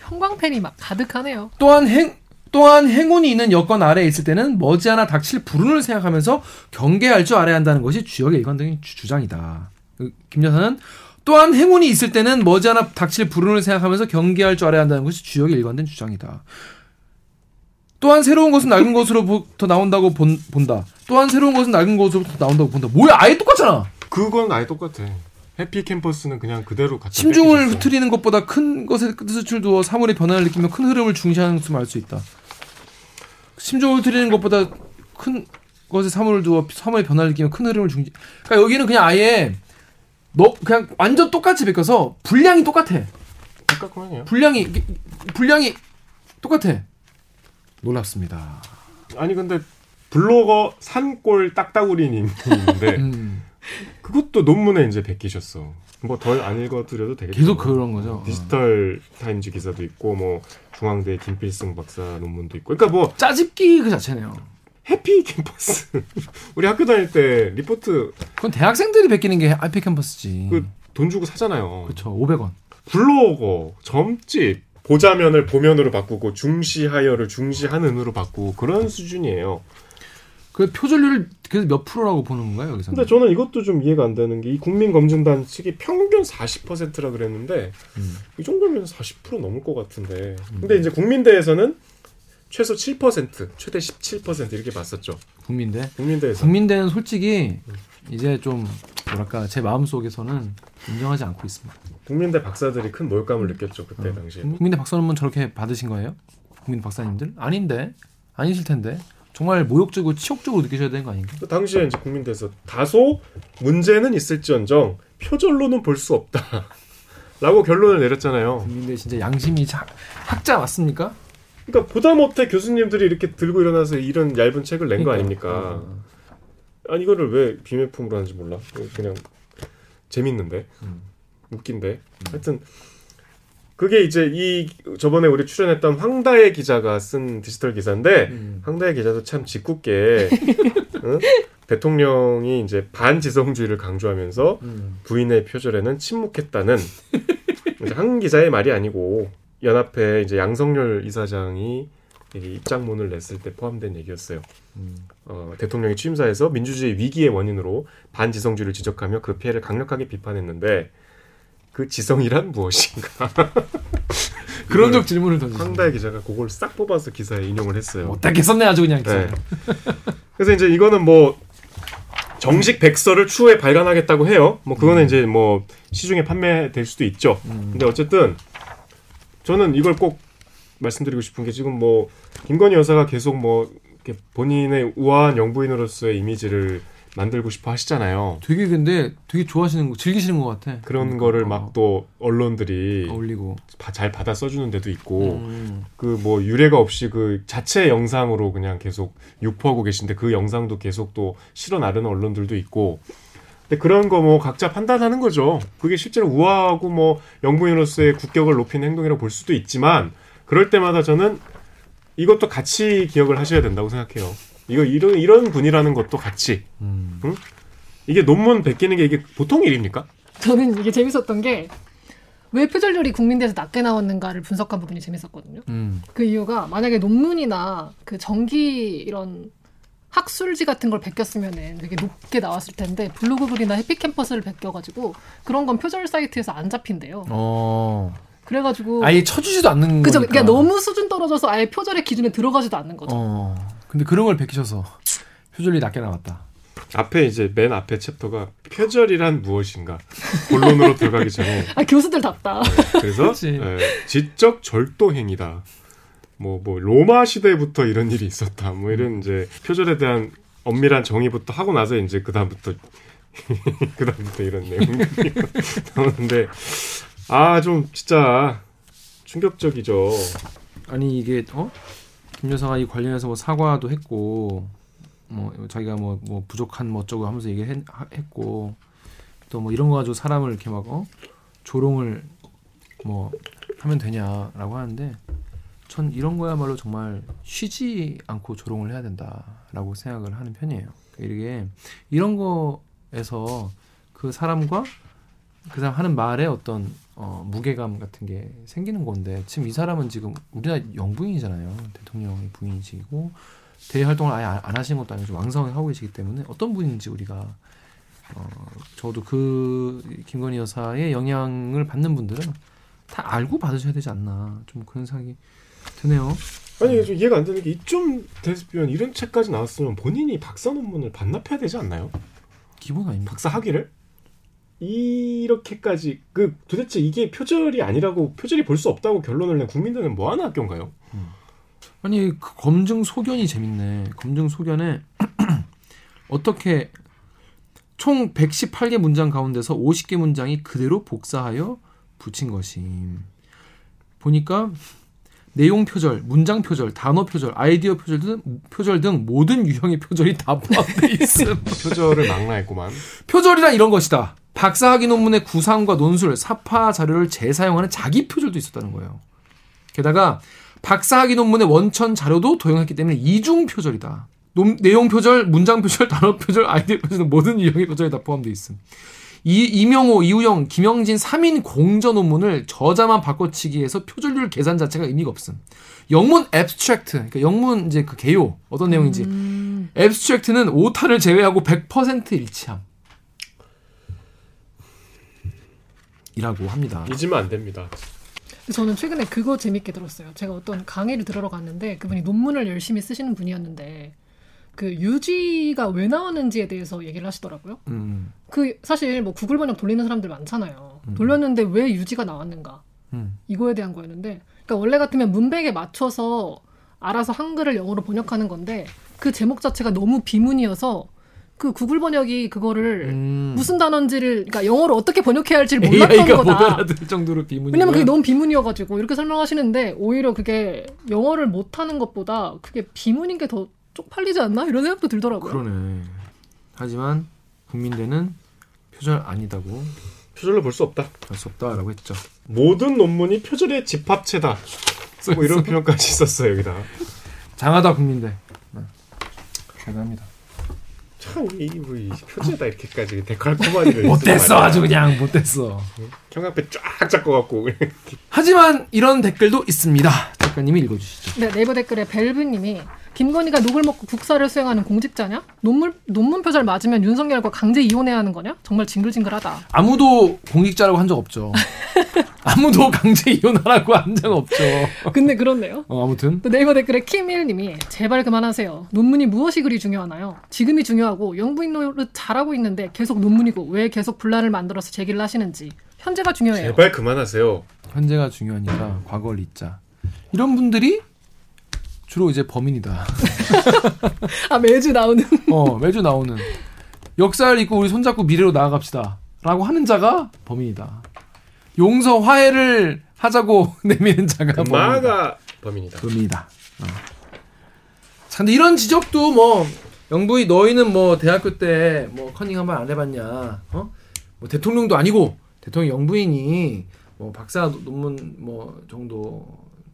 S2: 형광펜이 막 가득하네요.
S3: 또한 행 또한 행운이 있는 여건 아래에 있을 때는 머지않아 닥칠 불운을 생각하면서 경계할 줄 알아야 한다는 것이 주역의 일관적인 주- 주장이다. 그김 여사는 또한 행운이 있을 때는 머지않아 닥칠 불운을 생각하면서 경계할 줄 알아야 한다는 것이 주역의 일관된 주장이다. 또한 새로운 것은 낡은 것으로부터 나온다고 본, 본다. 또한 새로운 것은 낡은 것으로부터 나온다고 본다. 뭐야? 아예 똑같잖아.
S1: 그건 아예 똑같아. 해피 캠퍼스는 그냥 그대로 갖다
S3: 심중을
S1: 뺏기셨어.
S3: 흐트리는 것보다 큰 것에 뜻을 두어 사물의 변화를 느끼며 큰 흐름을 중시하는 것을 알 수 있다. 심중을 흐트리는 것보다 큰 것에 사물을 두어 사물의 변화를 느끼며 큰 흐름을 중시. 그러니까 여기는 그냥 아예 너 그냥 완전 똑같이 베껴서 분량이 똑같아.
S1: 똑같구만요.
S3: 분량이 분량이 똑같아. 놀랍습니다.
S1: 아니 근데 블로거 산골 딱따구리님 있는데
S3: 음,
S1: 그것도 논문에 이제 베끼셨어. 뭐 덜 안 읽어드려도 되겠죠.
S3: 계속 그런 거죠.
S1: 디지털 타임즈 기사도 있고 뭐 중앙대 김필승 박사 논문도 있고. 그러니까 뭐
S3: 짜집기 그 자체네요.
S1: 해피 캠퍼스. 우리 학교 다닐 때 리포트
S3: 그건 대학생들이 베끼는 게 해피 캠퍼스지.
S1: 그 돈 주고 사잖아요.
S3: 그렇죠. 500원.
S1: 블로거, 점집, 보자면을 보면으로 바꾸고 중시하여를 중시하는으로 바꾸고 그런 수준이에요.
S3: 그 표절률을 그래서 몇 프로라고 보는 건가요 여기서는?
S1: 근데 저는 이것도 좀 이해가 안 되는 게 이 국민검증단 측이 평균 40%라 그랬는데
S3: 음.
S1: 이 정도면 40% 넘을 것 같은데. 근데 이제 국민대에서는 최소 7%, 최대 17% 이렇게 봤었죠.
S3: 국민대.
S1: 국민대에서.
S3: 국민대는 솔직히 이제 좀 뭐랄까 제 마음 속에서는 인정하지 않고 있습니다.
S1: 국민대 박사들이 큰 모욕감을 느꼈죠 그때
S3: 어.
S1: 당시에.
S3: 국민대 박사 논문 저렇게 받으신 거예요? 국민 박사님들? 아닌데 아니실 텐데 정말 모욕적이고 치욕적으로 느끼셔야 되는 거 아닌가?
S1: 그 당시에 이제 국민대에서 다소 문제는 있을지언정 표절로는 볼 수 없다. 라고 결론을 내렸잖아요.
S3: 국민대 진짜 양심이 자, 학자 맞습니까?
S1: 그러니까 보다 못해 교수님들이 이렇게 들고 일어나서 이런 얇은 책을 낸 거. 아닙니까?
S3: 어.
S1: 아니 이거를 왜 비매품으로 하는지 몰라. 그냥 재밌는데
S3: 음.
S1: 웃긴데. 하여튼 그게 이제 이 저번에 우리 출연했던 황다혜 기자가 쓴 디지털 기사인데
S3: 음.
S1: 황다혜 기자도 참 짓궂게 응? 대통령이 이제 반지성주의를 강조하면서
S3: 음.
S1: 부인의 표절에는 침묵했다는 한 기자의 말이 아니고 연합회 이제 양성열 이사장이 이 입장문을 냈을 때 포함된 얘기였어요.
S3: 음.
S1: 어, 대통령이 취임사에서 민주주의 위기의 원인으로 반지성주의를 지적하며 그 피해를 강력하게 비판했는데 그 지성이란 무엇인가?
S3: 그런
S1: 이걸
S3: 적 질문을 던졌어요.
S1: 황다혜 기자가 그걸 싹 뽑아서 기사에 인용을 했어요.
S3: 못하게 썼네 아주 그냥.
S1: 네. 그래서 이제 이거는 뭐 정식 백서를 추후에 발간하겠다고 해요. 뭐 그거는 이제 뭐 시중에 판매될 수도 있죠.
S3: 음.
S1: 근데 어쨌든 저는 이걸 꼭 말씀드리고 싶은 게 지금 뭐 김건희 여사가 계속 뭐 본인의 우아한 영부인으로서의 이미지를 만들고 싶어 하시잖아요.
S3: 되게 근데 되게 좋아하시는 거 즐기시는 것 같아.
S1: 그런
S3: 음,
S1: 거를
S3: 어,
S1: 막또 언론들이
S3: 어울리고.
S1: 바- 잘 받아 써주는 데도 있고
S3: 음.
S1: 그뭐 유례가 없이 그 자체 영상으로 그냥 계속 유포하고 계신데 그 영상도 계속 또 실어 나르는 언론들도 있고 근데 그런 거 뭐 각자 판단하는 거죠. 그게 실제로 우아하고 뭐 영부인으로서의 국격을 높이는 행동이라고 볼 수도 있지만 그럴 때마다 저는 이것도 같이 기억을 하셔야 된다고 생각해요. 이거 이런 이런 분이라는 것도 같이
S3: 음.
S1: 이게 논문 베끼는 게 이게 보통 일입니까?
S2: 저는 이게 재밌었던 게 왜 표절률이 국민대에서 낮게 나왔는가를 분석한 부분이 재밌었거든요.
S3: 음.
S2: 그 이유가 만약에 논문이나 그 전기 이런 학술지 같은 걸 베꼈으면은 되게 높게 나왔을 텐데 블로그 글이나 해피캠퍼스를 베껴가지고 그런 건 표절 사이트에서 안 잡힌대요.
S3: 어.
S2: 그래가지고
S3: 아예 쳐주지도 않는? 거니까.
S2: 그러니까 너무 수준 떨어져서 아예 표절의 기준에 들어가지도 않는 거죠.
S3: 어. 근데 그런 걸 베끼셔서 표절이 낮게 나왔다.
S1: 앞에 이제 맨 앞에 챕터가 표절이란 무엇인가 본론으로 들어가기 전에
S2: 아 교수들답다.
S1: 네, 그래서. 예, 지적 절도 행위다. 뭐뭐 로마 시대부터 이런 일이 있었다. 뭐 이런 이제 표절에 대한 엄밀한 정의부터 하고 나서 이제 그 다음부터 그 다음부터 이런 내용이 나오는데 아 좀 진짜 충격적이죠.
S3: 아니 이게 어? 김 여사가 이 관련해서 뭐 사과도 했고 뭐 자기가 뭐 뭐 부족한 뭐 어쩌고 하면서 얘기했고 또 뭐 이런 거 가지고 사람을 이렇게 막 어? 조롱을 뭐 하면 되냐라고 하는데 전 이런 거야말로 정말 쉬지 않고 조롱을 해야 된다라고 생각을 하는 편이에요. 이게 이런 거에서 그 사람과 그 사람 하는 말에 어떤 어, 무게감 같은 게 생기는 건데 지금 이 사람은 지금 우리나라 영부인이잖아요. 대통령의 부인이시고 대외 활동을 아예 안, 안 하시는 것도 아니고 좀 왕성하게 하고 계시기 때문에 어떤 분인지 우리가 어, 저도 그 김건희 여사의 영향을 받는 분들은 다 알고 받으셔야 되지 않나 좀 그런 생각이 드네요.
S1: 아니 좀 이해가 안 되는 게 이쯤 됐으면 이런 책까지 나왔으면 본인이 박사 논문을 반납해야 되지 않나요?
S3: 기본 아닙니까?
S1: 박사 학위를 이렇게까지 그 도대체 이게 표절이 아니라고 표절이 볼 수 없다고 결론을 낸 국민들은 뭐 하는 학교인가요?
S3: 아니 그 검증 소견이 재밌네. 검증 소견에 어떻게 총 118개 문장 가운데서 50개 문장이 그대로 복사하여 붙인 것임. 보니까 내용 표절, 문장 표절, 단어 표절, 아이디어 표절 등 표절 등 모든 유형의 표절이 다 포함돼 있음.
S1: 표절을 망라했구만.
S3: 표절이란 이런 것이다. 박사학위 논문의 구상과 논술, 사파 자료를 재사용하는 자기 표절도 있었다는 거예요. 게다가 박사학위 논문의 원천 자료도 도용했기 때문에 이중 표절이다. 논- 내용 표절, 문장 표절, 단어 표절, 아이디어 표절 등 모든 유형의 표절이 다 포함되어 있음. 이 이명호, 이우영, 김영진 3인 공저 논문을 저자만 바꿔치기해서 표절률 계산 자체가 의미가 없음. 영문 앱스트랙트, 그러니까 영문 이제 그 개요 어떤 내용인지
S2: 음,
S3: 앱스트랙트는 오타를 제외하고 100% 일치함. 이라고 합니다.
S1: 잊으면 안 됩니다.
S2: 저는 최근에 그거 재밌게 들었어요. 제가 어떤 강의를 들으러 갔는데 그분이 논문을 열심히 쓰시는 분이었는데 그 유지가 왜 나왔는지에 대해서 얘기를 하시더라고요.
S3: 음,
S2: 그 사실 뭐 구글 번역 돌리는 사람들 많잖아요.
S3: 음.
S2: 돌렸는데 왜 유지가 나왔는가?
S3: 음,
S2: 이거에 대한 거였는데, 그러니까 원래 같으면 문백에 맞춰서 알아서 한글을 영어로 번역하는 건데 그 제목 자체가 너무 비문이어서 그 구글 번역이 그거를
S3: 음.
S2: 무슨 단어인지를 그러니까 영어로 어떻게 번역해야 할지를 몰랐던
S3: AI가 못
S2: 거다.
S3: 알아들 정도로 비문이.
S2: 왜냐면 그게 너무 비문이어가지고 이렇게 설명하시는데 오히려 그게 영어를 못하는 것보다 그게 비문인 게 더 쪽팔리지 않나 이런 생각도 들더라고요.
S3: 그러네. 하지만 국민대는 표절 아니다고
S1: 표절로 볼 수 없다.
S3: 할수 없다라고 했죠.
S1: 모든 논문이 표절의 집합체다. 뭐 이런 표현까지 있었어요 여기다.
S3: 장하다 국민대. 네. 대단합니다.
S1: 참이 이 표절다 이렇게까지 데칼코마니를
S3: 못됐어 아주 그냥 못됐어.
S1: 형광펜 쫙 잡고 갖고
S3: 하지만 이런 댓글도 있습니다. 작가님이 읽어주시죠.
S2: 네, 네이버 댓글에 벨브님이 김건희가 녹을 먹고 국사를 수행하는 공직자냐? 논문 논문 표절 맞으면 윤석열과 강제 이혼해야 하는 거냐? 정말 징글징글하다.
S3: 아무도 공직자라고 한 적 없죠. 아무도 강제 이혼하라고 한 적 없죠.
S2: 근데 그렇네요.
S3: 어, 아무튼
S2: 또 네이버 댓글에 킴일님이 제발 그만하세요. 논문이 무엇이 그리 중요하나요? 지금이 중요하고 영부인 노릇 잘하고 있는데 계속 논문이고 왜 계속 분란을 만들어서 제기를 하시는지 현재가 중요해요.
S1: 제발 그만하세요.
S3: 현재가 중요하니까 과거를 잊자. 이런 분들이 주로 이제 범인이다.
S2: 아 매주 나오는
S3: 어, 매주 나오는 역사를 잊고 우리 손잡고 미래로 나아갑시다. 라고 하는 자가 범인이다. 용서 화해를 하자고 내미는 자가 범인이다.
S1: 마가 범인이다.
S3: 범인이다. 어. 자, 근데 이런 지적도 뭐 영부이 너희는 뭐 대학교 때 뭐 커닝 한 번 안 해봤냐? 어? 뭐 대통령도 아니고 대통령 영부인이 뭐 박사 논문 뭐 정도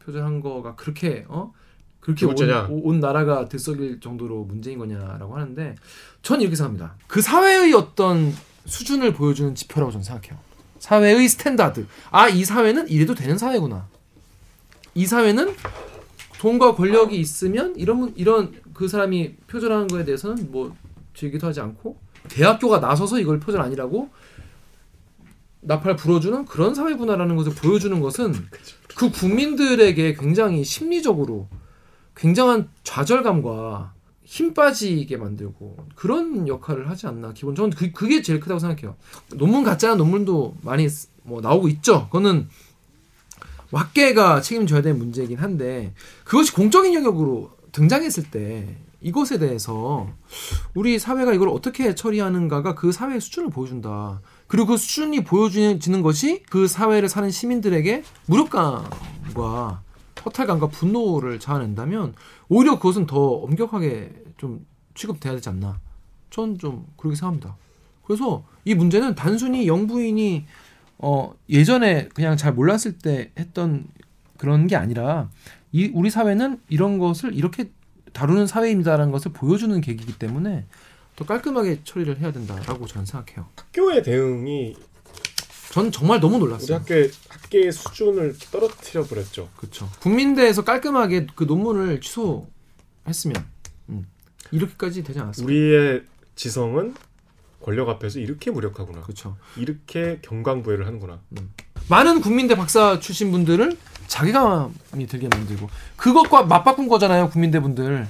S3: 표절한 거가 그렇게 어 그렇게 온? 온 나라가 들썩일 정도로 문제인 거냐라고 하는데 전 이렇게 생각합니다. 그 사회의 어떤 수준을 보여주는 지표라고 저는 생각해요. 사회의 standard. 아, 이 사회는 이래도 되는 사회구나. 이 사회는 돈과 권력이 있으면 이런 이런 그 사람이 표절하는 거에 대해서는 뭐 징계도 하지 않고 대학교가 나서서 이걸 표절 아니라고 나팔 불어주는 그런 사회구나라는 것을 보여주는 것은 그 국민들에게 굉장히 심리적으로 굉장한 좌절감과 힘 빠지게 만들고 그런 역할을 하지 않나. 기본 저는 그, 그게 제일 크다고 생각해요. 논문 않은 논문도 많이 쓰- 뭐 나오고 있죠. 그거는 학계가 책임져야 될 문제이긴 한데 그것이 공적인 영역으로 등장했을 때 이것에 대해서 우리 사회가 이걸 어떻게 처리하는가가 그 사회의 수준을 보여준다. 그리고 그 수준이 보여지는 것이 그 사회를 사는 시민들에게 무력감과 허탈감과 분노를 자아낸다면 오히려 그것은 더 엄격하게 좀 취급돼야 되지 않나. 전 좀 그렇게 생각합니다. 그래서 이 문제는 단순히 영부인이 어 예전에 그냥 잘 몰랐을 때 했던 그런 게 아니라 이 우리 사회는 이런 것을 이렇게 다루는 사회입니다라는 것을 보여주는 계기이기 때문에 더 깔끔하게 처리를 해야 된다라고 저는 생각해요.
S1: 학교의 대응이
S3: 저는 정말 너무
S1: 우리
S3: 놀랐어요.
S1: 학교 학계의 수준을 떨어뜨려 버렸죠.
S3: 그렇죠. 국민대에서 깔끔하게 그 논문을 취소했으면 음, 이렇게까지 되지 않았어요.
S1: 우리의 지성은 권력 앞에서 이렇게 무력하구나.
S3: 그렇죠.
S1: 이렇게 경강부회를 하는구나.
S3: 많은 국민대 박사 출신 분들을 자괴감이 들게 만들고 그것과 맞바꾼 거잖아요 국민대 분들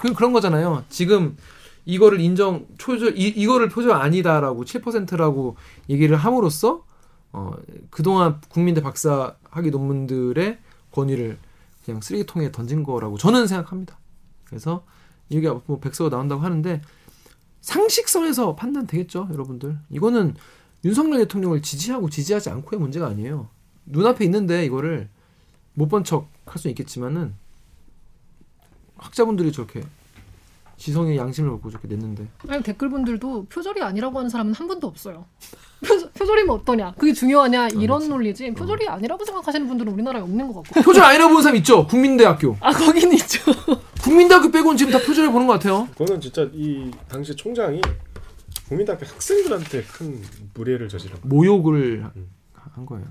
S3: 그 그런 거잖아요 지금 이거를 인정 표절 이, 이거를 표절 아니다라고 7%라고 얘기를 함으로써 어 그동안 국민대 박사 학위 논문들의 권위를 그냥 쓰레기통에 던진 거라고 저는 생각합니다 그래서 이게 뭐 백서가 나온다고 하는데 상식선에서 판단되겠죠 여러분들 이거는 윤석열 대통령을 지지하고 지지하지 않고의 문제가 아니에요. 눈앞에 있는데 이거를 못 본 척 할 수 있겠지만은 학자분들이 저렇게 지성의 양심을 갖고 저렇게 냈는데
S2: 아니 댓글분들도 표절이 아니라고 하는 사람은 한 분도 없어요. 표, 표절이면 어떠냐? 그게 중요하냐? 이런 논리지. 표절이 아니라고 생각하시는 분들은 우리나라에 없는 것 같고.
S3: 표절 아니라고 보는 사람 있죠. 국민대학교.
S2: 아 거긴 있죠.
S3: 국민대학교 빼고는 지금 다 표절해 보는 것 같아요.
S1: 그거는 진짜 이 당시 총장이 국민대학교 학생들한테 큰 무례를 저지른 거.
S3: 모욕을
S1: 음.
S3: 한 거예요.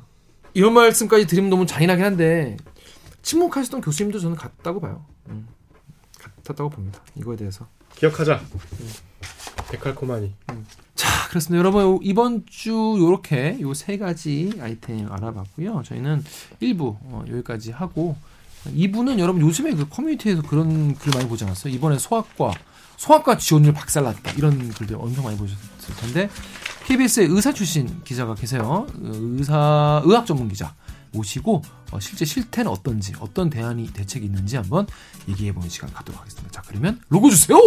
S3: 이런 말씀까지 드리면 너무 잔인하긴 한데 침묵하시던 교수님도 저는 같다고 봐요. 음, 같았다고 봅니다. 이거에 대해서.
S1: 기억하자. 데칼코마니.
S3: 자, 그렇습니다. 여러분 이번 주 요렇게 요 세 가지 아이템 알아봤고요. 저희는 1부 어, 여기까지 하고 2부는 여러분 요즘에 그 커뮤니티에서 그런 글 많이 보지 않았어요? 이번에 소아과 소아과 지원율 박살났다 이런 글들 엄청 많이 보셨을 텐데 KBS의 의사 출신 기자가 계세요. 어, 의사 의학 전문 기자 모시고 어, 실제 실태는 어떤지 어떤 대안이 대책이 있는지 한번 얘기해 보는 시간 갖도록 하겠습니다. 자, 그러면 로고 주세요.